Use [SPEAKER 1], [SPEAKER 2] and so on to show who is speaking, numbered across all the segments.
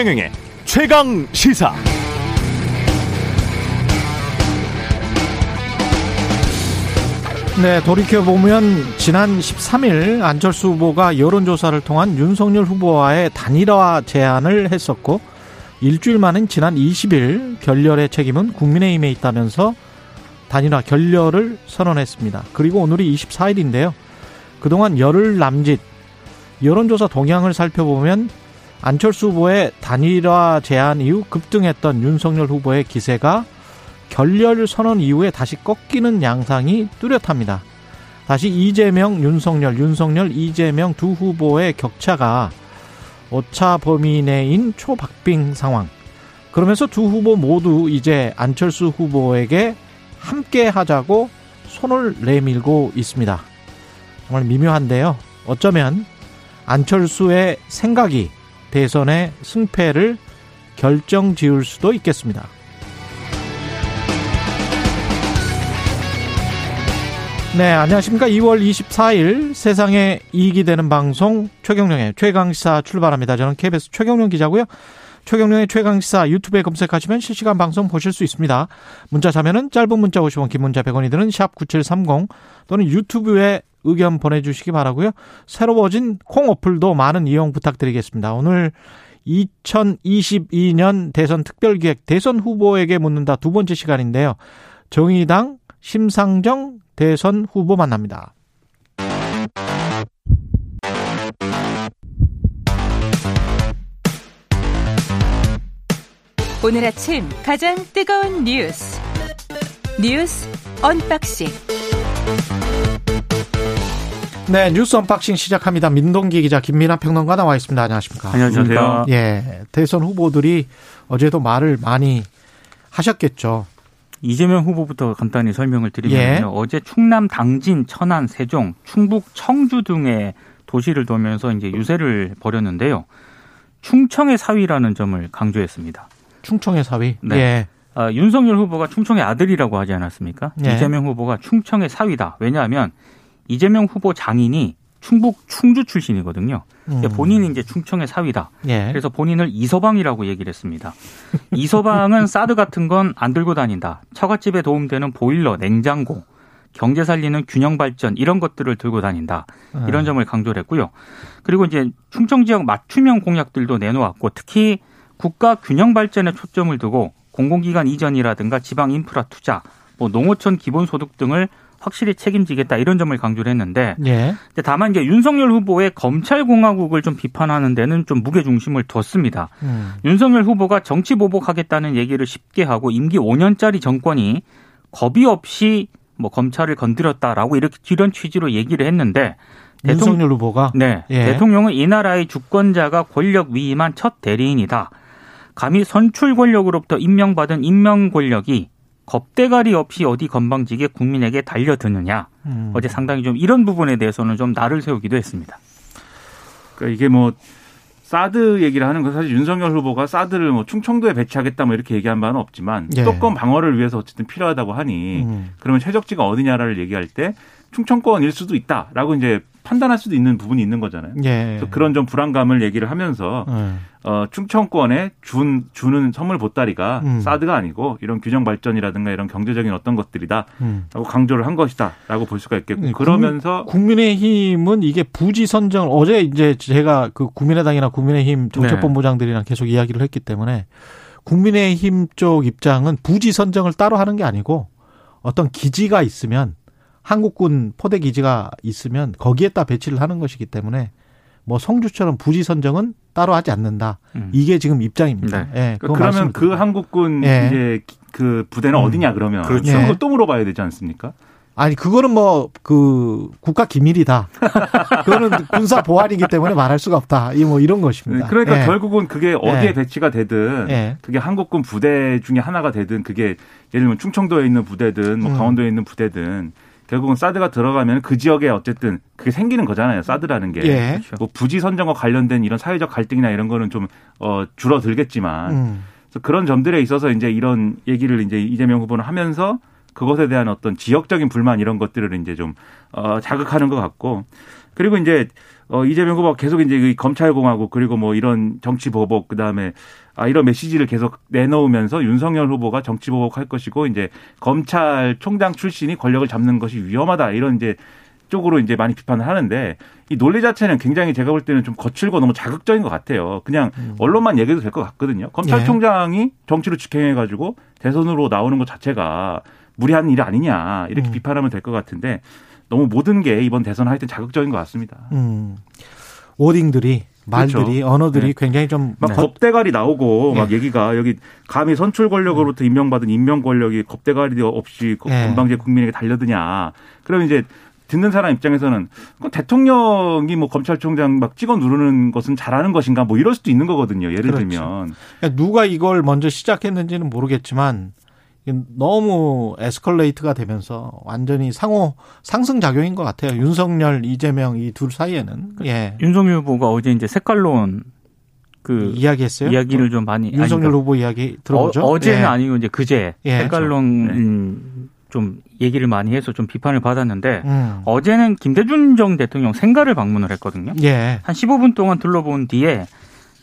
[SPEAKER 1] 최경영의 최강 시사.
[SPEAKER 2] 네, 돌이켜보면 지난 13일 안철수 후보가 여론조사를 통한 윤석열 후보와의 단일화 제안을 했었고 일주일 만인 지난 20일 결렬의 책임은 국민의힘에 있다면서 단일화 결렬을 선언했습니다. 그리고 오늘이 24일인데요. 그동안 열흘 남짓 여론조사 동향을 살펴보면 안철수 후보의 단일화 제안 이후 급등했던 윤석열 후보의 기세가 결렬 선언 이후에 다시 꺾이는 양상이 뚜렷합니다. 다시 이재명, 윤석열, 윤석열, 이재명 두 후보의 격차가 오차 범위 내인 초박빙 상황. 그러면서 두 후보 모두 이제 안철수 후보에게 함께 하자고 손을 내밀고 있습니다. 정말 미묘한데요. 어쩌면 안철수의 생각이 대선의 승패를 결정 지을 수도 있겠습니다. 네, 안녕하십니까. 2월 24일 세상에 이익이 되는 방송 최경령의 최강시사 출발합니다. 저는 KBS 최경령 기자고요. 최경령의 최강시사 유튜브에 검색하시면 실시간 방송 보실 수 있습니다. 문자 자면은 짧은 문자 50원, 긴 문자 100원이 드는 샵 9730 또는 유튜브에 의견 보내주시기 바라고요. 새로워진 콩 어플도 많은 이용 부탁드리겠습니다. 오늘 2022년 대선 특별기획 대선 후보에게 묻는다 두 번째 시간인데요. 정의당 심상정 대선 후보 만납니다.
[SPEAKER 3] 오늘 아침 가장 뜨거운 뉴스 뉴스 언박싱
[SPEAKER 2] 네 뉴스 언박싱 시작합니다. 민동기 기자 김민아 평론가 나와 있습니다. 안녕하십니까?
[SPEAKER 4] 안녕하세요.
[SPEAKER 2] 예 대선 후보들이 어제도 말을 많이 하셨겠죠.
[SPEAKER 4] 이재명 후보부터 간단히 설명을 드리면요.
[SPEAKER 2] 예.
[SPEAKER 4] 어제 충남 당진, 천안, 세종, 충북 청주 등의 도시를 돌면서 이제 유세를 벌였는데요. 충청의 사위라는 점을 강조했습니다.
[SPEAKER 2] 충청의 사위.
[SPEAKER 4] 네.
[SPEAKER 2] 예.
[SPEAKER 4] 아, 윤석열 후보가 충청의 아들이라고 하지 않았습니까?
[SPEAKER 2] 예.
[SPEAKER 4] 이재명 후보가 충청의 사위다. 왜냐하면 이재명 후보 장인이 충북 충주 출신이거든요.
[SPEAKER 2] 음.
[SPEAKER 4] 본인이 이제 충청의 사위다.
[SPEAKER 2] 예.
[SPEAKER 4] 그래서 본인을 이서방이라고 얘기를 했습니다. 이서방은 사드 같은 건 안 들고 다닌다. 처갓집에 도움되는 보일러, 냉장고, 경제 살리는 균형 발전 이런 것들을 들고 다닌다. 이런
[SPEAKER 2] 음.
[SPEAKER 4] 점을 강조를 했고요. 그리고 이제 충청 지역 맞춤형 공약들도 내놓았고 특히 국가 균형 발전에 초점을 두고 공공기관 이전이라든가 지방 인프라 투자, 뭐 농어촌 기본소득 등을 확실히 책임지겠다 이런 점을 강조를 했는데
[SPEAKER 2] 예.
[SPEAKER 4] 다만 이제 윤석열 후보의 검찰 공화국을 좀 비판하는 데는 좀 무게 중심을 뒀습니다.
[SPEAKER 2] 음.
[SPEAKER 4] 윤석열 후보가 정치 보복하겠다는 얘기를 쉽게 하고 임기 5년짜리 정권이 겁이 없이 뭐 검찰을 건드렸다라고 이렇게 이런 취지로 얘기를 했는데 대통령
[SPEAKER 2] 윤석열 후보가
[SPEAKER 4] 네
[SPEAKER 2] 예.
[SPEAKER 4] 대통령은 이 나라의 주권자가 권력 위임한 첫 대리인이다. 감히 선출 권력으로부터 임명받은 임명 권력이 겁대가리 없이 어디 건방지게 국민에게 달려드느냐.
[SPEAKER 2] 음.
[SPEAKER 4] 어제 상당히 좀 이런 부분에 대해서는 좀 날을 세우기도 했습니다.
[SPEAKER 5] 그러니까 이게 뭐 사드 얘기를 하는 건 사실 윤석열 후보가 사드를 뭐 충청도에 배치하겠다 뭐 이렇게 얘기한 바는 없지만
[SPEAKER 2] 예.
[SPEAKER 5] 수도권 방어를 위해서 어쨌든 필요하다고 하니
[SPEAKER 2] 음.
[SPEAKER 5] 그러면 최적지가 어디냐를 얘기할 때 충청권일 수도 있다라고 이제 판단할 수도 있는 부분이 있는 거잖아요.
[SPEAKER 2] 예.
[SPEAKER 5] 그래서 그런 좀 불안감을 얘기를 하면서
[SPEAKER 2] 음.
[SPEAKER 5] 어, 충청권에 준, 주는 선물 보따리가
[SPEAKER 2] 음.
[SPEAKER 5] 사드가 아니고 이런 균형 발전이라든가 이런 경제적인 어떤 것들이다.
[SPEAKER 2] 음.
[SPEAKER 5] 라고 강조를 한 것이다. 라고 볼 수가 있겠고.
[SPEAKER 2] 네,
[SPEAKER 5] 그러면서
[SPEAKER 2] 국민의힘은 이게 부지 선정 어제 이제 제가 그 국민의당이나 국민의힘 정책본부장들이랑 계속 이야기를 했기 때문에 국민의힘 쪽 입장은 부지 선정을 따로 하는 게 아니고 어떤 기지가 있으면 한국군 포대 기지가 있으면 거기에다 배치를 하는 것이기 때문에 뭐 성주처럼 부지 선정은 따로 하지 않는다.
[SPEAKER 4] 음.
[SPEAKER 2] 이게 지금 입장입니다. 예. 그거
[SPEAKER 5] 그러면 그. 한국군
[SPEAKER 2] 예.
[SPEAKER 5] 이제 그 부대는
[SPEAKER 2] 음.
[SPEAKER 5] 어디냐 그러면
[SPEAKER 2] 그렇죠.
[SPEAKER 5] 그걸
[SPEAKER 2] 예.
[SPEAKER 5] 또 물어봐야 되지 않습니까?
[SPEAKER 2] 아니 그거는 뭐 그 국가 기밀이다. 그거는 군사 보안이기 때문에 말할 수가 없다. 이 뭐 이런 것입니다.
[SPEAKER 5] 그러니까
[SPEAKER 2] 예.
[SPEAKER 5] 결국은 그게 어디에
[SPEAKER 2] 예.
[SPEAKER 5] 배치가 되든
[SPEAKER 2] 예.
[SPEAKER 5] 그게 한국군 부대 중에 하나가 되든 그게 예를 들면 충청도에 있는 부대든 뭐
[SPEAKER 2] 음.
[SPEAKER 5] 강원도에 있는 부대든 결국은 사드가 들어가면 그 지역에 어쨌든 그게 생기는 거잖아요. 사드라는 게.
[SPEAKER 2] 예.
[SPEAKER 5] 뭐 부지 선정과 관련된 이런 사회적 갈등이나 이런 거는 좀 어, 줄어들겠지만
[SPEAKER 2] 음.
[SPEAKER 5] 그래서 그런 점들에 있어서 이제 이런 얘기를 이제 이재명 후보는 하면서 그것에 대한 어떤 지역적인 불만 이런 것들을 이제 좀 어, 자극하는 것 같고 그리고 이제 어, 이재명 후보가 계속 이제 이 검찰공화국 그리고 뭐 이런 정치 보복 그다음에 아, 이런 메시지를 계속 내놓으면서 윤석열 후보가 정치 보복할 것이고 이제 검찰총장 출신이 권력을 잡는 것이 위험하다 이런 이제 쪽으로 이제 많이 비판을 하는데 이 논리 자체는 굉장히 제가 볼 때는 좀 거칠고 너무 자극적인 것 같아요. 그냥
[SPEAKER 2] 음.
[SPEAKER 5] 언론만 얘기해도 될 것 같거든요. 검찰총장이 정치로 직행해가지고 대선으로 나오는 것 자체가 무리한 일 아니냐 이렇게
[SPEAKER 2] 음.
[SPEAKER 5] 비판하면 될 것 같은데 너무 모든 게 이번 대선 하여튼 자극적인 것 같습니다.
[SPEAKER 2] 음. 워딩들이 말들이
[SPEAKER 5] 그렇죠.
[SPEAKER 2] 언어들이
[SPEAKER 5] 네.
[SPEAKER 2] 굉장히
[SPEAKER 5] 좀막
[SPEAKER 2] 거-
[SPEAKER 5] 겁대가리 나오고
[SPEAKER 2] 예.
[SPEAKER 5] 막 얘기가 여기 감히 선출 권력으로부터 임명받은 임명 권력이 겁대가리 없이
[SPEAKER 2] 예.
[SPEAKER 5] 건방지게 국민에게 달려드냐. 그럼 이제 듣는 사람 입장에서는 그 대통령이 뭐 검찰총장 막 찍어 누르는 것은 잘하는 것인가 뭐 이럴 수도 있는 거거든요. 예를
[SPEAKER 2] 그렇죠.
[SPEAKER 5] 들면.
[SPEAKER 2] 그러니까 누가 이걸 먼저 시작했는지는 모르겠지만 너무 에스컬레이트가 되면서 완전히 상호 상승 작용인 것 같아요. 윤석열, 이재명 이 둘 사이에는 예
[SPEAKER 4] 윤석열 후보가 어제 이제 색깔론 그
[SPEAKER 2] 이야기했어요.
[SPEAKER 4] 이야기를 좀 많이
[SPEAKER 2] 윤석열
[SPEAKER 4] 아니, 그러니까
[SPEAKER 2] 후보 이야기 들어보죠.
[SPEAKER 4] 어, 제는
[SPEAKER 2] 예.
[SPEAKER 4] 아니고 이제 그제
[SPEAKER 2] 예.
[SPEAKER 4] 색깔론
[SPEAKER 5] 그렇죠.
[SPEAKER 4] 음, 좀 얘기를 많이 해서 좀 비판을 받았는데
[SPEAKER 2] 음.
[SPEAKER 4] 어제는 김대중 전 대통령 생가를 방문을 했거든요.
[SPEAKER 2] 예.
[SPEAKER 4] 한 15분 동안 둘러본 뒤에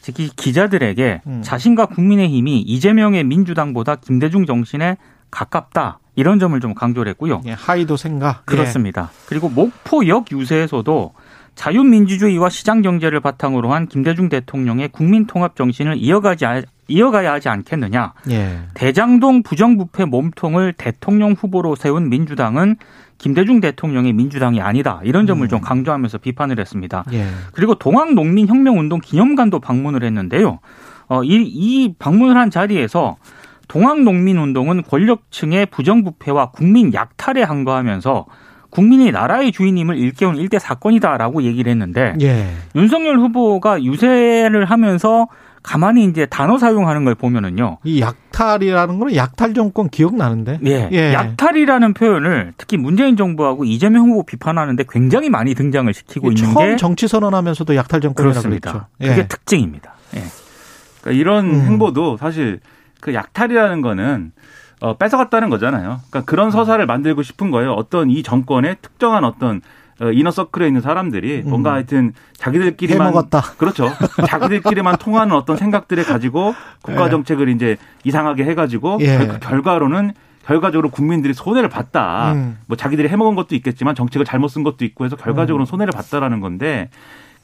[SPEAKER 4] 특히 기자들에게
[SPEAKER 2] 음.
[SPEAKER 4] 자신과 국민의힘이 이재명의 민주당보다 김대중 정신에 가깝다 이런 점을 좀 강조를 했고요.
[SPEAKER 2] 예. 하이도 생각.
[SPEAKER 4] 그렇습니다. 그리고 목포역 유세에서도 자유민주주의와 시장 경제를 바탕으로 한 김대중 대통령의 국민 통합 정신을 이어가지 아- 이어가야 하지 않겠느냐.
[SPEAKER 2] 예. 예.
[SPEAKER 4] 대장동 부정부패 몸통을 대통령 후보로 세운 민주당은 김대중 대통령의 민주당이 아니다. 이런 점을
[SPEAKER 2] 음.
[SPEAKER 4] 좀 강조하면서 비판을 했습니다.
[SPEAKER 2] 예.
[SPEAKER 4] 그리고 동학농민혁명운동 기념관도 방문을 했는데요. 어, 이, 이 방문을 한 자리에서 동학농민운동은 권력층의 부정부패와 국민 약탈에 항거하면서 국민이 나라의 주인임을 일깨운 일대 사건이다라고 얘기를 했는데
[SPEAKER 2] 예.
[SPEAKER 4] 윤석열 후보가 유세를 하면서 가만히 이제 단어 사용하는 걸 보면은요.
[SPEAKER 2] 이 약탈이라는 거는 약탈 정권 기억나는데.
[SPEAKER 4] 예,
[SPEAKER 2] 예.
[SPEAKER 4] 약탈이라는 표현을 특히 문재인 정부하고 이재명 후보 비판하는데 굉장히 많이 등장을 시키고 있는
[SPEAKER 2] 처음
[SPEAKER 4] 게
[SPEAKER 2] 정치 선언하면서 약탈 정권이라고
[SPEAKER 4] 그렇습니다.
[SPEAKER 2] 그랬죠.
[SPEAKER 4] 그게
[SPEAKER 2] 예.
[SPEAKER 4] 특징입니다. 예.
[SPEAKER 5] 그러니까 이런
[SPEAKER 2] 음.
[SPEAKER 5] 행보도 사실 그 약탈이라는 거는 어, 뺏어갔다는 거잖아요. 그러니까
[SPEAKER 2] 음.
[SPEAKER 5] 그런 서사를 만들고 싶은 거예요. 어떤 이 정권의 특정한 어떤 어, 이너 서클에 있는 사람들이
[SPEAKER 2] 음.
[SPEAKER 5] 뭔가 하여튼 자기들끼리만
[SPEAKER 2] 해먹었다.
[SPEAKER 5] 그렇죠. 자기들끼리만 통하는 어떤 생각들을 가지고 국가
[SPEAKER 2] 예.
[SPEAKER 5] 정책을 이제 이상하게 해가지고
[SPEAKER 2] 예.
[SPEAKER 5] 결- 결과로는 결과적으로 국민들이 손해를 봤다.
[SPEAKER 2] 음.
[SPEAKER 5] 뭐 자기들이 해먹은 것도 있겠지만 정책을 잘못 쓴 것도 있고 해서 결과적으로 는
[SPEAKER 2] 음.
[SPEAKER 5] 손해를 봤다라는 건데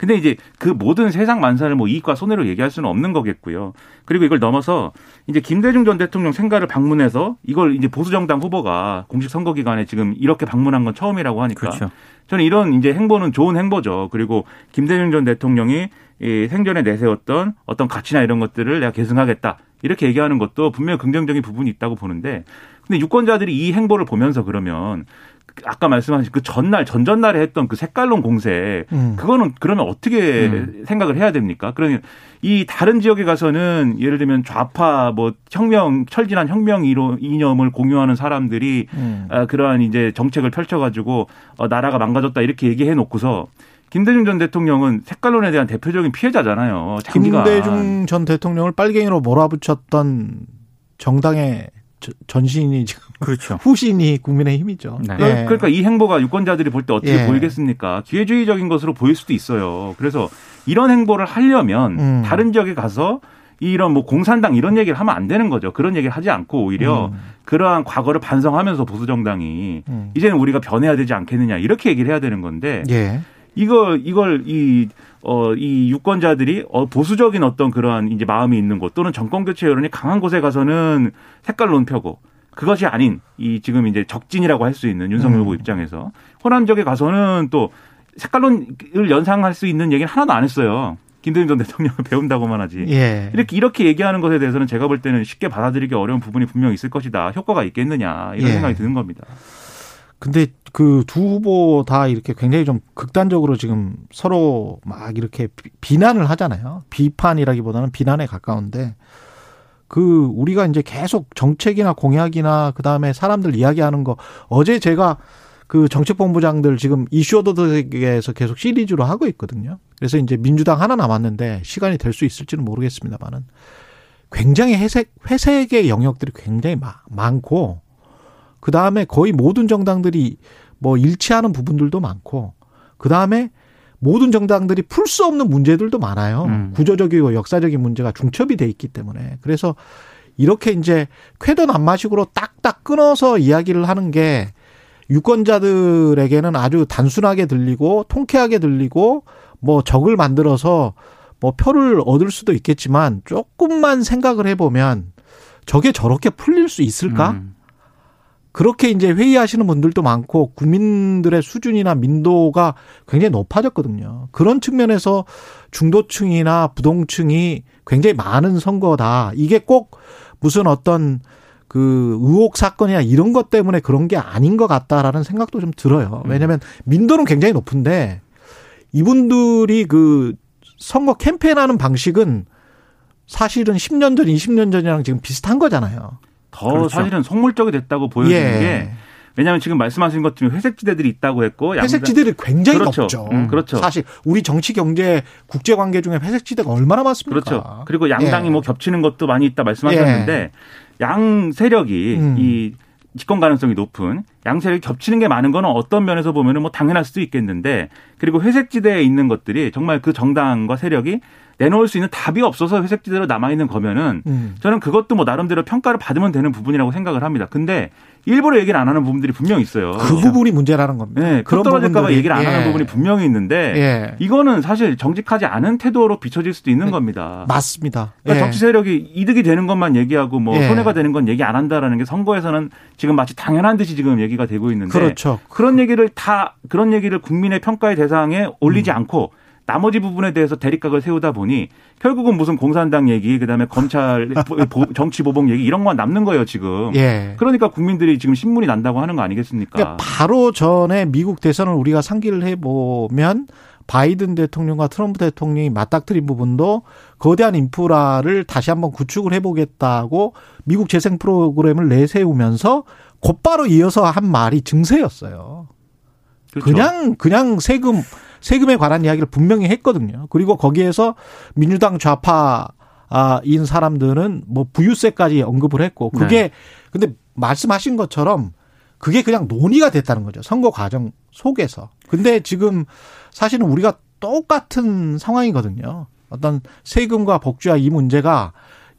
[SPEAKER 5] 근데 이제 그 모든 세상 만사를 뭐 이익과 손해로 얘기할 수는 없는 거겠고요. 그리고 이걸 넘어서 이제 김대중 전 대통령 생가를 방문해서 이걸 이제 보수정당 후보가 공식 선거 기간에 지금 이렇게 방문한 건 처음이라고 하니까
[SPEAKER 4] 그렇죠.
[SPEAKER 5] 저는 이런 이제 행보는 좋은 행보죠. 그리고 김대중 전 대통령이 이 생전에 내세웠던 어떤 가치나 이런 것들을 내가 계승하겠다. 이렇게 얘기하는 것도 분명히 긍정적인 부분이 있다고 보는데 근데 유권자들이 이 행보를 보면서 그러면 아까 말씀하신 그 전날 전전날에 했던 그 색깔론 공세
[SPEAKER 2] 음.
[SPEAKER 5] 그거는 그러면 어떻게
[SPEAKER 4] 음.
[SPEAKER 5] 생각을 해야 됩니까? 그러니 이 다른 지역에 가서는 예를 들면 좌파 뭐 혁명 철진한 혁명 이로 이념을 공유하는 사람들이
[SPEAKER 2] 음.
[SPEAKER 5] 아, 그러한 이제 정책을 펼쳐가지고 어, 나라가 망가졌다 이렇게 얘기해 놓고서 김대중 전 대통령은 색깔론에 대한 대표적인 피해자잖아요. 장기간.
[SPEAKER 2] 김대중 전 대통령을 빨갱이로 몰아붙였던 정당의 저- 전신이 지금
[SPEAKER 4] 그렇죠.
[SPEAKER 2] 후신이 국민의힘이죠.
[SPEAKER 4] 네.
[SPEAKER 2] 예.
[SPEAKER 5] 그러니까 이 행보가 유권자들이 볼 때 어떻게
[SPEAKER 2] 예.
[SPEAKER 5] 보이겠습니까? 기회주의적인 것으로 보일 수도 있어요. 그래서 이런 행보를 하려면
[SPEAKER 2] 음.
[SPEAKER 5] 다른 지역에 가서 이런 뭐 공산당 이런 얘기를 하면 안 되는 거죠. 그런 얘기를 하지 않고 오히려
[SPEAKER 2] 음.
[SPEAKER 5] 그러한 과거를 반성하면서 보수 정당이
[SPEAKER 2] 음.
[SPEAKER 5] 이제는 우리가 변해야 되지 않겠느냐 이렇게 얘기를 해야 되는 건데
[SPEAKER 2] 예.
[SPEAKER 5] 이걸 이걸 이 어, 이 유권자들이 어, 보수적인 어떤 그러한 이제 마음이 있는 곳 또는 정권 교체 여론이 강한 곳에 가서는 색깔론 펴고 그것이 아닌 이 지금 이제 적진이라고 할 수 있는 윤석열
[SPEAKER 2] 음.
[SPEAKER 5] 후보 입장에서 호남 지역에 가서는 또 색깔론을 연상할 수 있는 얘기는 하나도 안 했어요. 김대중 전 대통령을 배운다고만 하지.
[SPEAKER 2] 예.
[SPEAKER 5] 이렇게 이렇게 얘기하는 것에 대해서는 제가 볼 때는 쉽게 받아들이기 어려운 부분이 분명히 있을 것이다. 효과가 있겠느냐 이런
[SPEAKER 2] 예.
[SPEAKER 5] 생각이 드는 겁니다.
[SPEAKER 2] 근데 그 두 후보 다 이렇게 굉장히 좀 극단적으로 지금 서로 막 이렇게 비- 비난을 하잖아요. 비판이라기보다는 비난에 가까운데 그 우리가 이제 계속 정책이나 공약이나 그다음에 사람들 이야기하는 거 어제 제가 그 정책본부장들 지금 이슈오더에서 계속 시리즈로 하고 있거든요. 그래서 이제 민주당 하나 남았는데 시간이 될 수 있을지는 모르겠습니다만은 굉장히 회색 회색의 영역들이 굉장히 마- 많고 그 다음에 거의 모든 정당들이 뭐 일치하는 부분들도 많고 그 다음에 모든 정당들이 풀 수 없는 문제들도 많아요.
[SPEAKER 4] 음.
[SPEAKER 2] 구조적이고 역사적인 문제가 중첩이 돼 있기 때문에 그래서 이렇게 이제 쾌도 난마식으로 딱딱 끊어서 이야기를 하는 게 유권자들에게는 아주 단순하게 들리고 통쾌하게 들리고 뭐 적을 만들어서 뭐 표를 얻을 수도 있겠지만 조금만 생각을 해보면 저게 저렇게 풀릴 수 있을까?
[SPEAKER 4] 음.
[SPEAKER 2] 그렇게 이제 회의하시는 분들도 많고 국민들의 수준이나 민도가 굉장히 높아졌거든요. 그런 측면에서 중도층이나 부동층이 굉장히 많은 선거다. 이게 꼭 무슨 어떤 그 의혹 사건이나 이런 것 때문에 그런 게 아닌 것 같다라는 생각도 좀 들어요. 왜냐하면 민도는 굉장히 높은데 이분들이 그 선거 캠페인하는 방식은 사실은 10년 전, 20년 전이랑 지금 비슷한 거잖아요.
[SPEAKER 5] 더
[SPEAKER 4] 그렇죠.
[SPEAKER 5] 사실은 속물적이 됐다고 보여지는
[SPEAKER 2] 예.
[SPEAKER 5] 게 왜냐하면 지금 말씀하신 것 중에 회색지대들이 있다고 했고
[SPEAKER 2] 회색지대들이 굉장히
[SPEAKER 5] 그렇죠.
[SPEAKER 2] 높죠.
[SPEAKER 5] 음, 그렇죠.
[SPEAKER 2] 사실 우리 정치 경제 국제 관계 중에 회색지대가 얼마나 많습니까?
[SPEAKER 5] 그렇죠. 그리고 양당이
[SPEAKER 2] 예.
[SPEAKER 5] 뭐 겹치는 것도 많이 있다 말씀하셨는데 양 세력이
[SPEAKER 2] 음.
[SPEAKER 5] 이 집권 가능성이 높은 양 세력이 겹치는 게 많은 거는 어떤 면에서 보면은 뭐 당연할 수도 있겠는데 그리고 회색지대에 있는 것들이 정말 그 정당과 세력이 내놓을 수 있는 답이 없어서 회색지대로 남아 있는 거면은
[SPEAKER 2] 음.
[SPEAKER 5] 저는 그것도 뭐 나름대로 평가를 받으면 되는 부분이라고 생각을 합니다. 근데 일부러 얘기를 안 하는 부분들이 분명히 있어요.
[SPEAKER 2] 그 부분이 문제라는 겁니다.
[SPEAKER 5] 네,
[SPEAKER 2] 그런
[SPEAKER 5] 그런 떨어질까봐 얘기를 안 하는
[SPEAKER 2] 예.
[SPEAKER 5] 부분이 분명히 있는데
[SPEAKER 2] 예.
[SPEAKER 5] 이거는 사실 정직하지 않은 태도로 비춰질 수도 있는
[SPEAKER 2] 네.
[SPEAKER 5] 겁니다.
[SPEAKER 2] 맞습니다.
[SPEAKER 5] 그러니까
[SPEAKER 2] 예.
[SPEAKER 5] 정치 세력이 이득이 되는 것만 얘기하고 뭐
[SPEAKER 2] 예.
[SPEAKER 5] 손해가 되는 건 얘기 안 한다라는 게 선거에서는 지금 마치 당연한 듯이 지금 얘기가 되고 있는데
[SPEAKER 2] 그렇죠.
[SPEAKER 5] 런 얘기를 다 그런 얘기를 국민의 평가의 대상에 올리지
[SPEAKER 2] 음.
[SPEAKER 5] 않고 나머지 부분에 대해서 대립각을 세우다 보니 결국은 무슨 공산당 얘기 그다음에 검찰 보- 정치 보복 얘기 이런 건 남는 거예요 지금.
[SPEAKER 2] 예.
[SPEAKER 5] 그러니까 국민들이 지금 신문이 난다고 하는 거 아니겠습니까?
[SPEAKER 2] 그러니까 바로 전에 미국 대선을 우리가 상기를 해보면 바이든 대통령과 트럼프 대통령이 맞닥뜨린 부분도 거대한 인프라를 다시 한번 구축을 해보겠다고 미국 재생 프로그램을 내세우면서 곧바로 이어서 한 말이 증세였어요.
[SPEAKER 5] 그렇죠.
[SPEAKER 2] 그냥 그냥 세금 세금에 관한 이야기를 분명히 했거든요. 그리고 거기에서 민주당 좌파 인 사람들은 뭐 부유세까지 언급을 했고 그게 근데 말씀하신 것처럼 그게 그냥 논의가 됐다는 거죠. 선거 과정 속에서. 근데 지금 사실은 우리가 똑같은 상황이거든요. 어떤 세금과 복지와 이 문제가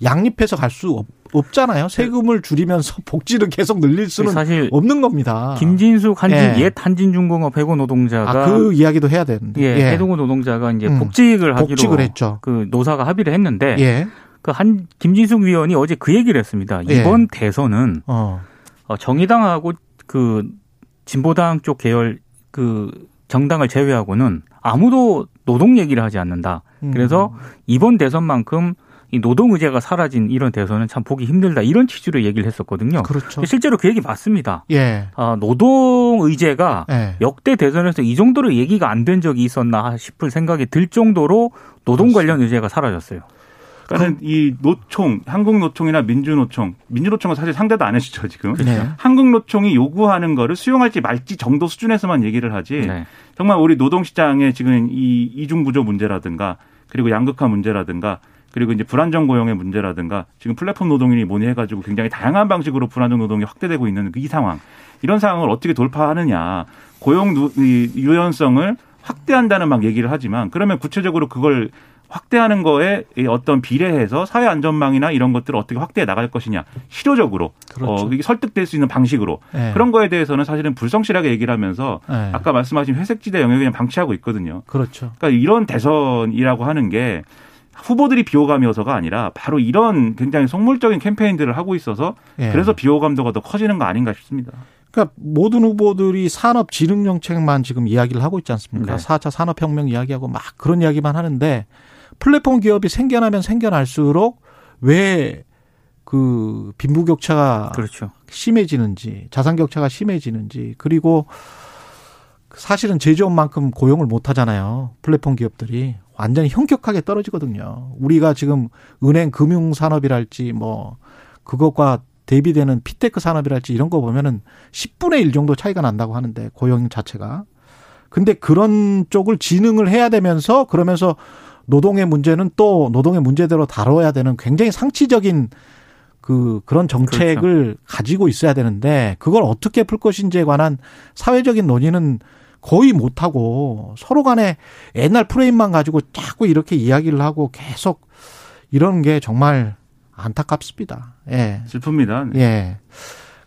[SPEAKER 2] 양립해서 갈 수 없잖아요. 세금을 줄이면서 복지를 계속 늘릴 수는
[SPEAKER 4] 사실
[SPEAKER 2] 없는 겁니다.
[SPEAKER 4] 김진숙 한진
[SPEAKER 2] 예.
[SPEAKER 4] 옛 한진중공업 해고 노동자가
[SPEAKER 2] 아, 그 이야기도 해야 되는데.
[SPEAKER 4] 예, 해고 노동자가 이제
[SPEAKER 2] 음.
[SPEAKER 4] 복직을 하기로
[SPEAKER 2] 복직을 했죠.
[SPEAKER 4] 그 노사가 합의를 했는데
[SPEAKER 2] 예.
[SPEAKER 4] 그한 김진숙 위원이 어제 그 얘기를 했습니다.
[SPEAKER 2] 예.
[SPEAKER 4] 이번 대선은
[SPEAKER 2] 어.
[SPEAKER 4] 어, 정의당하고 그 진보당 쪽 계열 그 정당을 제외하고는 아무도 노동 얘기를 하지 않는다.
[SPEAKER 2] 음.
[SPEAKER 4] 그래서 이번 대선만큼 이 노동 의제가 사라진 이런 대선은 참 보기 힘들다. 이런 취지로 얘기를 했었거든요.
[SPEAKER 2] 그렇죠.
[SPEAKER 4] 실제로 그 얘기 맞습니다.
[SPEAKER 2] 예.
[SPEAKER 4] 아, 노동 의제가
[SPEAKER 2] 예.
[SPEAKER 4] 역대 대선에서 이 정도로 얘기가 안 된 적이 있었나 싶을 생각이 들 정도로 노동 관련 의제가 사라졌어요.
[SPEAKER 5] 그러니까 이 노총, 한국노총이나 민주노총, 민주노총은 사실 상대도 안 해주죠 지금.
[SPEAKER 2] 네.
[SPEAKER 5] 한국노총이 요구하는 거를 수용할지 말지 정도 수준에서만 얘기를 하지.
[SPEAKER 4] 네.
[SPEAKER 5] 정말 우리 노동시장의 지금 이 이중구조 문제라든가 그리고 양극화 문제라든가 그리고 이제 불안정 고용의 문제라든가 지금 플랫폼 노동인이 뭐니 해가지고 굉장히 다양한 방식으로 불안정 노동이 확대되고 있는 이 상황 이런 상황을 어떻게 돌파하느냐 고용 유연성을 확대한다는 막 얘기를 하지만 그러면 구체적으로 그걸 확대하는 거에 이 어떤 비례해서 사회 안전망이나 이런 것들을 어떻게 확대해 나갈 것이냐 실효적으로
[SPEAKER 2] 그렇죠.
[SPEAKER 5] 어, 설득될 수 있는 방식으로
[SPEAKER 2] 예.
[SPEAKER 5] 그런 거에 대해서는 사실은 불성실하게 얘기를 하면서
[SPEAKER 2] 예.
[SPEAKER 5] 아까 말씀하신 회색지대 영역을 그냥 방치하고 있거든요.
[SPEAKER 2] 그렇죠.
[SPEAKER 5] 그러니까 이런 대선이라고 하는 게 후보들이 비호감이어서가 아니라 바로 이런 굉장히 속물적인 캠페인들을 하고 있어서
[SPEAKER 2] 예.
[SPEAKER 5] 그래서 비호감도가 더 커지는 거 아닌가 싶습니다.
[SPEAKER 2] 그러니까 모든 후보들이 산업 진흥 정책만 지금 이야기를 하고 있지 않습니까?
[SPEAKER 4] 네.
[SPEAKER 2] 4차 산업혁명 이야기하고 막 그런 이야기만 하는데 플랫폼 기업이 생겨나면 생겨날수록 왜 그 빈부격차가
[SPEAKER 4] 그렇죠.
[SPEAKER 2] 심해지는지 자산격차가 심해지는지 그리고 사실은 제조업만큼 고용을 못 하잖아요. 플랫폼 기업들이 완전히 현격하게 떨어지거든요. 우리가 지금 은행 금융 산업이랄지 뭐 그것과 대비되는 big tech 산업이랄지 이런 거 보면은 10분의 1 정도 차이가 난다고 하는데 고용 자체가. 근데 그런 쪽을 진흥을 해야 되면서 그러면서 노동의 문제는 또 노동의 문제대로 다뤄야 되는 굉장히 상치적인 그 그런 정책을 그렇죠. 가지고 있어야 되는데 그걸 어떻게 풀 것인지에 관한 사회적인 논의는 거의 못 하고 서로 간에 옛날 프레임만 가지고 자꾸 이렇게 이야기를 하고 계속 이런 게 정말 안타깝습니다. 예.
[SPEAKER 5] 슬픕니다.
[SPEAKER 2] 네. 예.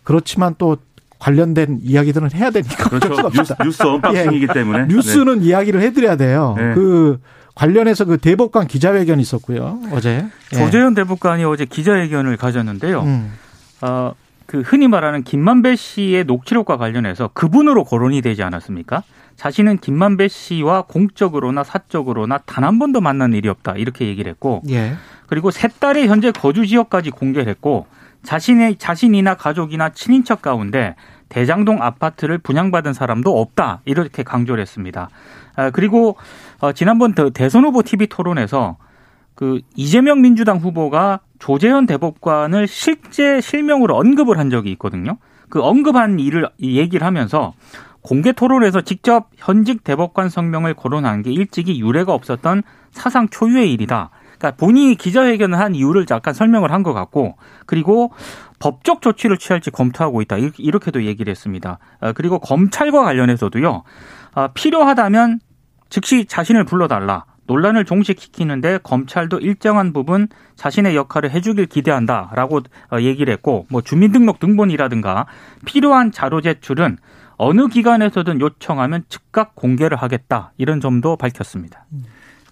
[SPEAKER 2] 그렇지만 또 관련된 이야기들은 해야 되니까.
[SPEAKER 5] 그렇죠. 뉴스, 뉴스 언박싱이기 예. 때문에.
[SPEAKER 2] 뉴스는 네. 이야기를 해드려야 돼요. 네. 그 관련해서 그 대법관 기자회견 있었고요. 어제.
[SPEAKER 4] 예. 조재연 대법관이 어제 기자회견을 가졌는데요. 음. 어, 그 흔히 말하는 김만배 씨의 녹취록과 관련해서 그분으로 거론이 되지 않았습니까? 자신은 김만배 씨와 공적으로나 사적으로나 단 한 번도 만난 일이 없다 이렇게 얘기를 했고, 예. 그리고 세 딸의 현재 거주 지역까지 공개를 했고, 자신의 자신이나 가족이나 친인척 가운데 대장동 아파트를 분양받은 사람도 없다 이렇게 강조를 했습니다. 아, 그리고 어, 지난번 대선 후보 TV 토론에서 그 이재명 민주당 후보가 조재현 대법관을 실제 실명으로 언급을 한 적이 있거든요. 그 언급한 일을 얘기를 하면서 공개 토론에서 직접 현직 대법관 성명을 거론한 게 일찍이 유례가 없었던 사상 초유의 일이다. 그러니까 본인이 기자회견을 한 이유를 약간 설명을 한 것 같고 그리고 법적 조치를 취할지 검토하고 있다 이렇게도 얘기를 했습니다. 아, 그리고 검찰과 관련해서도요 아, 필요하다면 즉시 자신을 불러달라. 논란을 종식시키는데 검찰도 일정한 부분 자신의 역할을 해주길 기대한다라고 어, 얘기를 했고 뭐 주민등록 등본이라든가 필요한 자료 제출은 어느 기관에서든 요청하면 즉각 공개를 하겠다 이런 점도 밝혔습니다.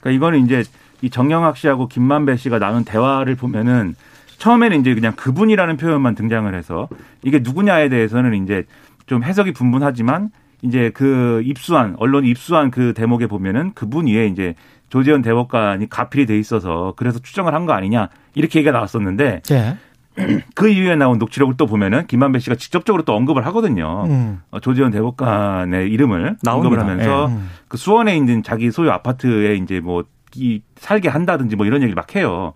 [SPEAKER 5] 그러니까 이거는 이제 이 정영학 씨하고 김만배 씨가 나눈 대화를 보면은 처음에는 이제 그냥 그분이라는 표현만 등장을 해서 이게 누구냐에 대해서는 이제 좀 해석이 분분하지만 이제 그 입수한 언론이 입수한 그 대목에 보면은 그분 위에 이제 조재현 대법관이 가필이 돼 있어서 그래서 추정을 한 거 아니냐 이렇게 얘기가 나왔었는데 네. 그 이후에 나온 녹취록을 또 보면은 김만배 씨가 직접적으로 또 언급을 하거든요. 음. 어, 조재현 대법관의 이름을 나옵니다. 언급을 하면서 네. 그 수원에 있는 자기 소유 아파트에 이제 뭐 이 살게 한다든지 뭐 이런 얘기를 막 해요.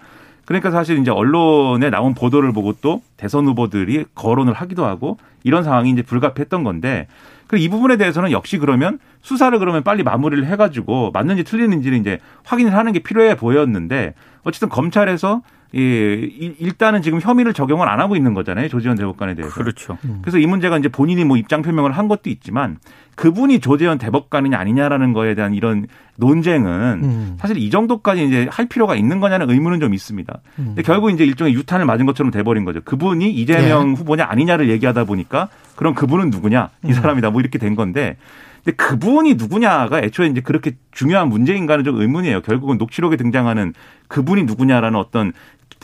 [SPEAKER 5] 그러니까 사실 이제 언론에 나온 보도를 보고 또 대선 후보들이 거론을 하기도 하고 이런 상황이 이제 불가피했던 건데 이 부분에 대해서는 역시 그러면 수사를 그러면 빨리 마무리를 해가지고 맞는지 틀리는지를 이제 확인을 하는 게 필요해 보였는데 어쨌든 검찰에서 이 일단은 지금 혐의를 적용을 안 하고 있는 거잖아요 조지현 대법관에 대해서.
[SPEAKER 4] 그렇죠.
[SPEAKER 5] 음. 그래서 이 문제가 이제 본인이 뭐 입장 표명을 한 것도 있지만 그분이 조재현 대법관이냐 아니냐라는 거에 대한 이런 논쟁은 음. 사실 이 정도까지 이제 할 필요가 있는 거냐는 의문은 좀 있습니다. 음. 근데 결국 이제 일종의 유탄을 맞은 것처럼 돼버린 거죠. 그분이 이재명 네. 후보냐 아니냐를 얘기하다 보니까 그럼 그분은 누구냐 이 음. 사람이다 뭐 이렇게 된 건데 근데 그분이 누구냐가 애초에 이제 그렇게 중요한 문제인가는 좀 의문이에요. 결국은 녹취록에 등장하는 그분이 누구냐라는 어떤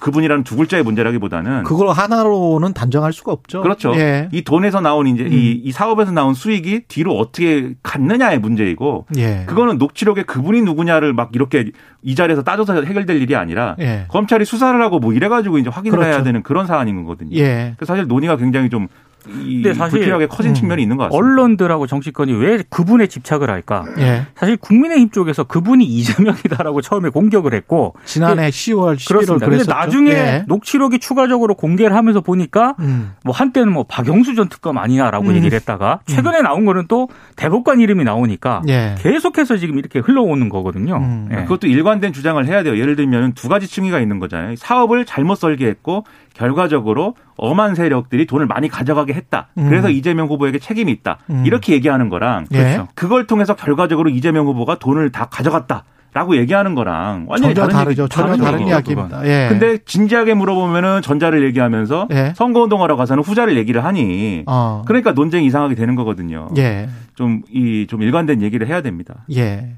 [SPEAKER 5] 그분이라는 두 글자의 문제라기보다는
[SPEAKER 2] 그걸 하나로는 단정할 수가 없죠.
[SPEAKER 5] 그렇죠. 예. 이 돈에서 나온 이제 음. 이, 이 사업에서 나온 수익이 뒤로 어떻게 갔느냐의 문제이고 예. 그거는 녹취록에 그분이 누구냐를 막 이렇게 이 자리에서 따져서 해결될 일이 아니라 예. 검찰이 수사를 하고 뭐 이래 가지고 이제 확인을 그렇죠. 해야 되는 그런 사안인 거거든요. 예. 그래서 사실 논의가 굉장히 좀 근데 사실 불필요하게 커진 음. 측면이 있는 것 같습니다.
[SPEAKER 4] 언론들하고 정치권이 왜 그분에 집착을 할까? 예. 사실 국민의힘 쪽에서 그분이 이재명이다라고 처음에 공격을 했고
[SPEAKER 2] 지난해 10월 11월 그런데
[SPEAKER 4] 나중에 예. 녹취록이 추가적으로 공개를 하면서 보니까 음. 뭐 한때는 뭐 박영수 전 특검 아니냐라고 음. 얘기를 했다가 최근에 나온 거는 또 대법관 이름이 나오니까 예. 계속해서 지금 이렇게 흘러오는 거거든요. 음.
[SPEAKER 5] 예. 그것도 일관된 주장을 해야 돼요. 예를 들면 두 가지 층위가 있는 거잖아요. 사업을 잘못 설계했고 결과적으로 엄한 세력들이 돈을 많이 가져가게 했다. 음. 그래서 이재명 후보에게 책임이 있다. 음. 이렇게 얘기하는 거랑 예. 그걸 통해서 결과적으로 이재명 후보가 돈을 다 가져갔다. 라고 얘기하는 거랑 완전히
[SPEAKER 2] 전혀
[SPEAKER 5] 다른
[SPEAKER 2] 다르죠.
[SPEAKER 5] 얘기,
[SPEAKER 2] 전혀 다른 이야기입니다. 예.
[SPEAKER 5] 근데 진지하게 물어보면은 전자를 얘기하면서 예. 선거운동하러 가서는 후자를 얘기를 하니 어. 그러니까 논쟁이 이상하게 되는 거거든요. 예. 좀이좀 일관된 얘기를 해야 됩니다.
[SPEAKER 2] 예.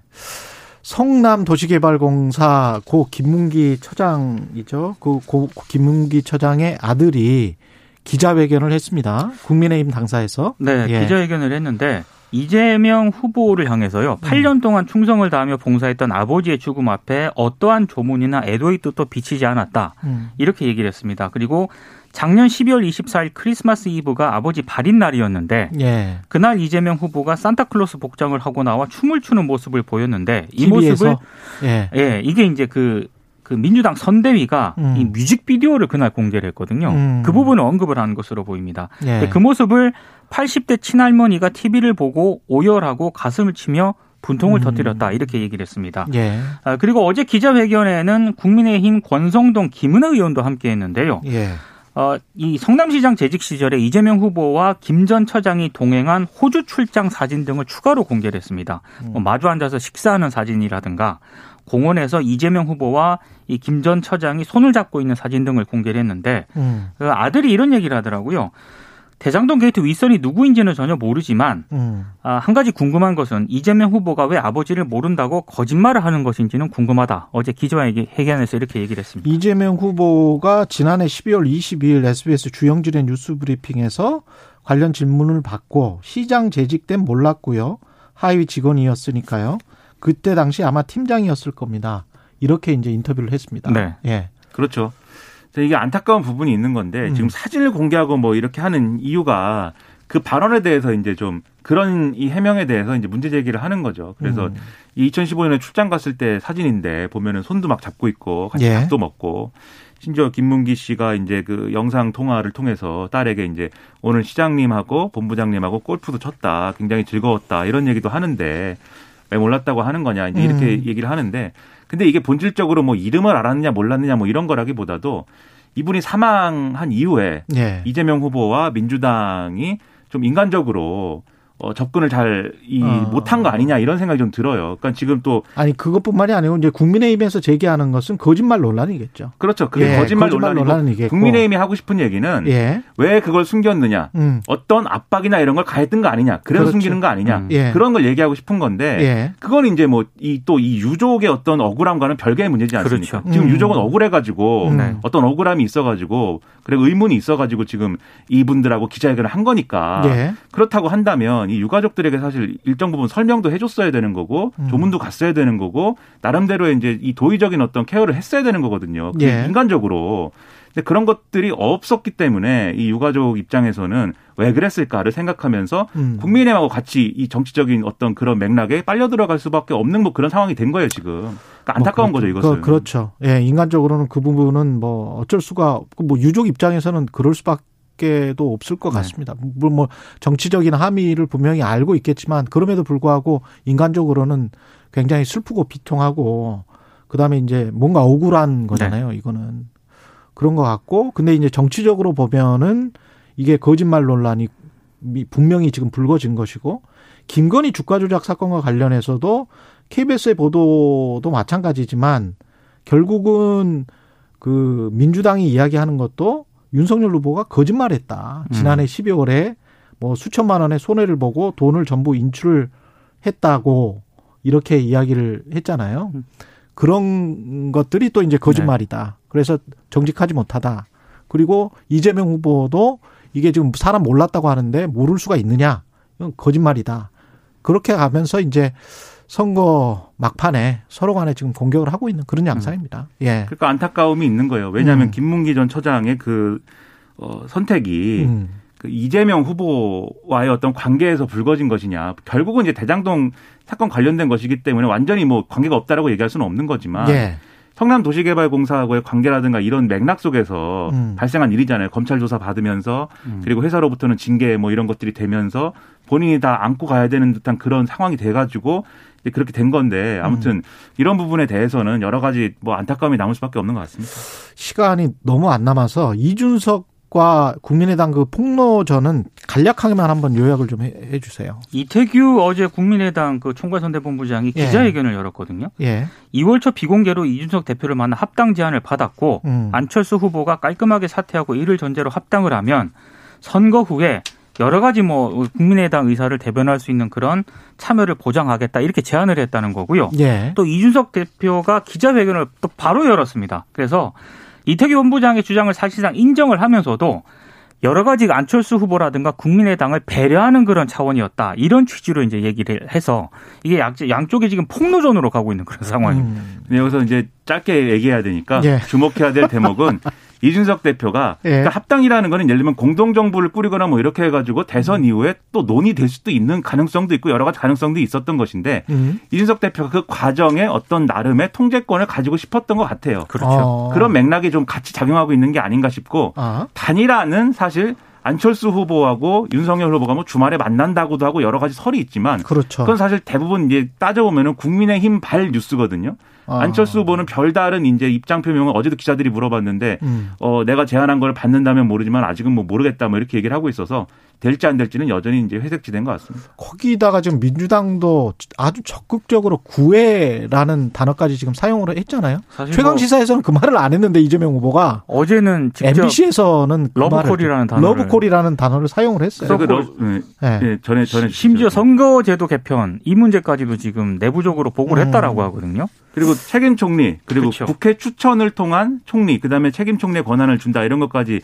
[SPEAKER 2] 성남 도시개발공사 고 김문기 처장이죠. 그 고 김문기 처장의 아들이 기자회견을 했습니다. 국민의힘 당사에서.
[SPEAKER 4] 네, 예. 기자회견을 했는데 이재명 후보를 향해서요. 8년 음. 동안 충성을 다하며 봉사했던 아버지의 죽음 앞에 어떠한 조문이나 애도의 뜻도 비치지 않았다. 음. 이렇게 얘기를 했습니다. 그리고 작년 12월 24일 크리스마스 이브가 아버지 발인 날이었는데 예. 그날 이재명 후보가 산타클로스 복장을 하고 나와 춤을 추는 모습을 보였는데 이 TV에서? 모습을 예. 예 이게 이제 그, 그 민주당 선대위가 음. 이 뮤직비디오를 그날 공개를 했거든요. 음. 그 부분을 언급을 한 것으로 보입니다. 예. 그 모습을 80대 친할머니가 TV를 보고 오열하고 가슴을 치며 분통을 음. 터뜨렸다 이렇게 얘기를 했습니다. 예. 아, 그리고 어제 기자회견에는 국민의힘 권성동 김은혜 의원도 함께했는데요. 예. 어, 이 성남시장 재직 시절에 이재명 후보와 김 전 처장이 동행한 호주 출장 사진 등을 추가로 공개를 했습니다. 뭐 마주 앉아서 식사하는 사진이라든가 공원에서 이재명 후보와 이 김 전 처장이 손을 잡고 있는 사진 등을 공개를 했는데
[SPEAKER 2] 음,
[SPEAKER 4] 그 아들이 이런 얘기를 하더라고요. 대장동 게이트 윗선이 누구인지는 전혀 모르지만
[SPEAKER 2] 음.
[SPEAKER 4] 아, 한 가지 궁금한 것은 이재명 후보가 왜 아버지를 모른다고 거짓말을 하는 것인지는 궁금하다. 어제 기자회견에서 이렇게 얘기를 했습니다.
[SPEAKER 2] 이재명 후보가 지난해 12월 22일 SBS 주영진의 뉴스 브리핑에서 관련 질문을 받고 시장 재직 땐 몰랐고요. 하위 직원이었으니까요. 그때 당시 아마 팀장이었을 겁니다. 이렇게 이제 인터뷰를 했습니다.
[SPEAKER 4] 네.
[SPEAKER 2] 예.
[SPEAKER 5] 그렇죠. 이게 안타까운 부분이 있는 건데
[SPEAKER 2] 음.
[SPEAKER 5] 지금 사진을 공개하고 뭐 이렇게 하는 이유가 그 발언에 대해서 이제 좀 그런 이 해명에 대해서 이제 문제 제기를 하는 거죠. 그래서
[SPEAKER 2] 음.
[SPEAKER 5] 이 2015년에 출장 갔을 때 사진인데 보면은 손도 막 잡고 있고 같이
[SPEAKER 2] 예.
[SPEAKER 5] 밥도 먹고 심지어 김문기 씨가 이제 그 영상 통화를 통해서 딸에게 이제 오늘 시장님하고 본부장님하고 골프도 쳤다. 굉장히 즐거웠다. 이런 얘기도 하는데 왜 몰랐다고 하는 거냐. 이제 이렇게
[SPEAKER 2] 음.
[SPEAKER 5] 얘기를 하는데 근데 이게 본질적으로 뭐 이름을 알았느냐 몰랐느냐 뭐 이런 거라기보다도 이분이 사망한 이후에
[SPEAKER 2] 예.
[SPEAKER 5] 이재명 후보와 민주당이 좀 인간적으로 어, 접근을 잘 이
[SPEAKER 2] 어.
[SPEAKER 5] 못한 거 아니냐 이런 생각이 좀 들어요. 그러니까 지금 또
[SPEAKER 2] 아니 그것뿐만이 아니고 이제 국민의힘에서 제기하는 것은 거짓말 논란이겠죠.
[SPEAKER 5] 그렇죠. 그게
[SPEAKER 2] 예,
[SPEAKER 5] 거짓말,
[SPEAKER 2] 거짓말
[SPEAKER 5] 논란이고
[SPEAKER 2] 논란이겠고.
[SPEAKER 5] 국민의힘이 하고 싶은 얘기는
[SPEAKER 2] 예.
[SPEAKER 5] 왜 그걸 숨겼느냐.
[SPEAKER 2] 음.
[SPEAKER 5] 어떤 압박이나 이런 걸 가했던 거 아니냐. 그래서
[SPEAKER 2] 그렇죠.
[SPEAKER 5] 숨기는 거 아니냐.
[SPEAKER 4] 음.
[SPEAKER 2] 예.
[SPEAKER 5] 그런 걸 얘기하고 싶은 건데
[SPEAKER 2] 예.
[SPEAKER 5] 그건 이제 뭐 이 또 이 유족의 어떤 억울함과는 별개의 문제지 않습니까?
[SPEAKER 4] 그렇죠.
[SPEAKER 5] 지금
[SPEAKER 2] 음.
[SPEAKER 5] 유족은 억울해가지고
[SPEAKER 2] 네.
[SPEAKER 5] 어떤 억울함이 있어가지고 그래 의문이 있어가지고 지금 이분들하고 기자회견을 한 거니까
[SPEAKER 2] 예.
[SPEAKER 5] 그렇다고 한다면 이 유가족들에게 사실 일정 부분 설명도 해줬어야 되는 거고
[SPEAKER 2] 음.
[SPEAKER 5] 조문도 갔어야 되는 거고 나름대로 이제 이 도의적인 어떤 케어를 했어야 되는 거거든요. 그게
[SPEAKER 2] 예.
[SPEAKER 5] 인간적으로. 근데 그런 것들이 없었기 때문에 이 유가족 입장에서는 왜 그랬을까를 생각하면서
[SPEAKER 2] 음.
[SPEAKER 5] 국민의힘하고 같이 이 정치적인 어떤 그런 맥락에 빨려 들어갈 수밖에 없는 뭐 그런 상황이 된 거예요 지금. 그러니까 안타까운
[SPEAKER 2] 뭐
[SPEAKER 5] 거죠
[SPEAKER 2] 그-
[SPEAKER 5] 이것은.
[SPEAKER 2] 그, 렇죠 예, 인간적으로는 그 부분은 뭐 어쩔 수가 없고 뭐 유족 입장에서는 그럴 수밖에 도 없을 것
[SPEAKER 5] 네.
[SPEAKER 2] 같습니다. 물론 뭐 정치적인 함의를 분명히 알고 있겠지만 그럼에도 불구하고 인간적으로는 굉장히 슬프고 비통하고 그다음에 이제 뭔가 억울한 거잖아요. 이거는 그런 것 같고 근데 이제 정치적으로 보면은 이게 거짓말 논란이 미- 분명히 지금 불거진 것이고 김건희 주가 조작 사건과 관련해서도 KBS의 보도도 마찬가지지만 결국은 그 민주당이 이야기하는 것도 윤석열 후보가 거짓말했다. 지난해 12월에 뭐 수천만 원의 손해를 보고 돈을 전부 인출했다고 이렇게 이야기를 했잖아요. 그런 것들이 또 이제 거짓말이다. 그래서 정직하지 못하다. 그리고 이재명 후보도 이게 지금 사람 몰랐다고 하는데 모를 수가 있느냐? 이건 거짓말이다. 그렇게 가면서 이제 선거 막판에 서로 간에 지금 공격을 하고 있는 그런 양상입니다. 예.
[SPEAKER 5] 그러니까 안타까움이 있는 거예요. 왜냐하면
[SPEAKER 2] 음.
[SPEAKER 5] 김문기 전 처장의 그 어, 선택이
[SPEAKER 2] 음.
[SPEAKER 5] 그 이재명 후보와의 어떤 관계에서 불거진 것이냐. 결국은 이제 대장동 사건 관련된 것이기 때문에 완전히 뭐 관계가 없다라고 얘기할 수는 없는 거지만
[SPEAKER 2] 예.
[SPEAKER 5] 성남 도시개발공사하고의 관계라든가 이런 맥락 속에서
[SPEAKER 2] 음.
[SPEAKER 5] 발생한 일이잖아요. 검찰 조사 받으면서
[SPEAKER 4] 음.
[SPEAKER 5] 그리고 회사로부터는 징계 뭐 이런 것들이 되면서 본인이 다 안고 가야 되는 듯한 그런 상황이 돼가지고 그렇게 된 건데 아무튼
[SPEAKER 2] 음.
[SPEAKER 5] 이런 부분에 대해서는 여러 가지 뭐 안타까움이 남을 수밖에 없는 것 같습니다.
[SPEAKER 2] 시간이 너무 안 남아서 이준석 과 국민의당 그 폭로전은 간략하게만 한번 요약을 좀 해 주세요.
[SPEAKER 4] 이태규 어제 국민의당 그 총괄선대본부장이
[SPEAKER 2] 예.
[SPEAKER 4] 기자회견을 열었거든요.
[SPEAKER 2] 예.
[SPEAKER 4] 2월 초 비공개로 이준석 대표를 만나 합당 제안을 받았고
[SPEAKER 2] 음.
[SPEAKER 4] 안철수 후보가 깔끔하게 사퇴하고 이를 전제로 합당을 하면 선거 후에 여러 가지 뭐 국민의당 의사를 대변할 수 있는 그런 참여를 보장하겠다 이렇게 제안을 했다는 거고요.
[SPEAKER 2] 예.
[SPEAKER 4] 또 이준석 대표가 기자회견을 또 바로 열었습니다. 그래서 이태규 본부장의 주장을 사실상 인정을 하면서도 여러 가지 안철수 후보라든가 국민의당을 배려하는 그런 차원이었다. 이런 취지로 이제 얘기를 해서 이게 양- 양쪽이 지금 폭로전으로 가고 있는 그런 상황입니다.
[SPEAKER 2] 음.
[SPEAKER 5] 근데 여기서 이제 짧게 얘기해야 되니까
[SPEAKER 2] 예.
[SPEAKER 5] 주목해야 될 대목은 이준석 대표가
[SPEAKER 2] 예.
[SPEAKER 5] 그러니까 합당이라는 거는 예를 들면 공동정부를 꾸리거나 뭐 이렇게 해가지고 대선 이후에 또 논의될 수도 있는 가능성도 있고 여러 가지 가능성도 있었던 것인데
[SPEAKER 2] 음.
[SPEAKER 5] 이준석 대표가 그 과정에 어떤 나름의 통제권을 가지고 싶었던 것 같아요.
[SPEAKER 4] 그렇죠.
[SPEAKER 2] 어.
[SPEAKER 5] 그런 맥락이 좀 같이 작용하고 있는 게 아닌가 싶고
[SPEAKER 2] 아.
[SPEAKER 5] 단일화는 사실 안철수 후보하고 윤석열 후보가 뭐 주말에 만난다고도 하고 여러 가지 설이 있지만
[SPEAKER 2] 그렇죠.
[SPEAKER 5] 그건 사실 대부분 이제 따져보면은 국민의힘 발 뉴스거든요.
[SPEAKER 2] 아.
[SPEAKER 5] 안철수 후보는 별다른 이제 입장 표명을 어제도 기자들이 물어봤는데
[SPEAKER 2] 음.
[SPEAKER 5] 어 내가 제안한 걸 받는다면 모르지만 아직은 뭐 모르겠다 뭐 이렇게 얘기를 하고 있어서 될지 안 될지는 여전히 이제 회색지대인 것 같습니다.
[SPEAKER 2] 거기다가 지금 민주당도 아주 적극적으로 구애라는 단어까지 지금 사용을 했잖아요.
[SPEAKER 4] 사실
[SPEAKER 2] 최강
[SPEAKER 4] 뭐
[SPEAKER 2] 시사에서는 그 말을 안 했는데 이재명 후보가
[SPEAKER 4] 어제는 직접
[SPEAKER 2] MBC에서는 그
[SPEAKER 4] 러브콜이라는
[SPEAKER 2] 말을,
[SPEAKER 4] 단어를
[SPEAKER 2] 러브콜이라는 단어를 사용을 했어요.
[SPEAKER 5] 그래서 그 러- 네,
[SPEAKER 2] 네.
[SPEAKER 5] 네, 전에 전에
[SPEAKER 4] 심지어. 선거제도 개편 이 문제까지도 지금 내부적으로 보고를
[SPEAKER 2] 음.
[SPEAKER 4] 했다라고 하거든요.
[SPEAKER 5] 그리고 책임 총리 그리고
[SPEAKER 4] 그렇죠.
[SPEAKER 5] 국회 추천을 통한 총리 그다음에 책임 총리의 권한을 준다 이런 것까지 어,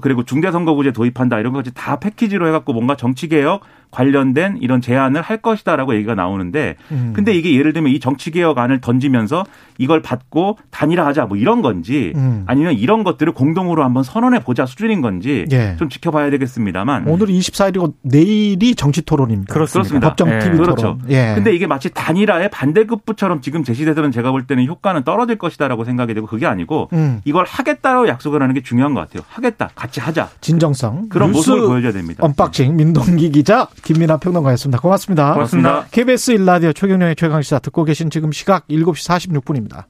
[SPEAKER 5] 그리고 중대선거구제 도입한다 이런 것까지 다 패키지로 해갖고 뭔가 정치개혁 관련된 이런 제안을 할 것이다라고 얘기가 나오는데
[SPEAKER 2] 음.
[SPEAKER 5] 근데 이게 예를 들면 이 정치개혁안을 던지면서 이걸 받고 단일화하자 뭐 이런 건지
[SPEAKER 2] 음.
[SPEAKER 5] 아니면 이런 것들을 공동으로 한번 선언해 보자 수준인 건지
[SPEAKER 2] 예.
[SPEAKER 5] 좀 지켜봐야 되겠습니다만
[SPEAKER 2] 오늘 24일이고 내일이 정치 토론입니다.
[SPEAKER 5] 그렇습니다.
[SPEAKER 2] 법정
[SPEAKER 4] 예.
[SPEAKER 2] TV
[SPEAKER 5] 그렇죠.
[SPEAKER 2] 토론. 예.
[SPEAKER 5] 근데 이게 마치 단일화의 반대급부처럼 지금 제시되서는 제가 볼 때는 효과는 떨어질 것이다라고 생각이 되고 그게 아니고
[SPEAKER 2] 음.
[SPEAKER 5] 이걸 하겠다라고 약속을 하는 게 중요한 것 같아요. 하겠다. 같이 하자.
[SPEAKER 2] 진정성.
[SPEAKER 5] 그런 모습을 보여줘야 됩니다.
[SPEAKER 2] 언박싱 민동기 기자 김민아 평론가였습니다. 고맙습니다.
[SPEAKER 4] 고맙습니다.
[SPEAKER 2] KBS 일라디오 최경영의 최강시사 듣고 계신 지금 시각 7시 46분입 니다.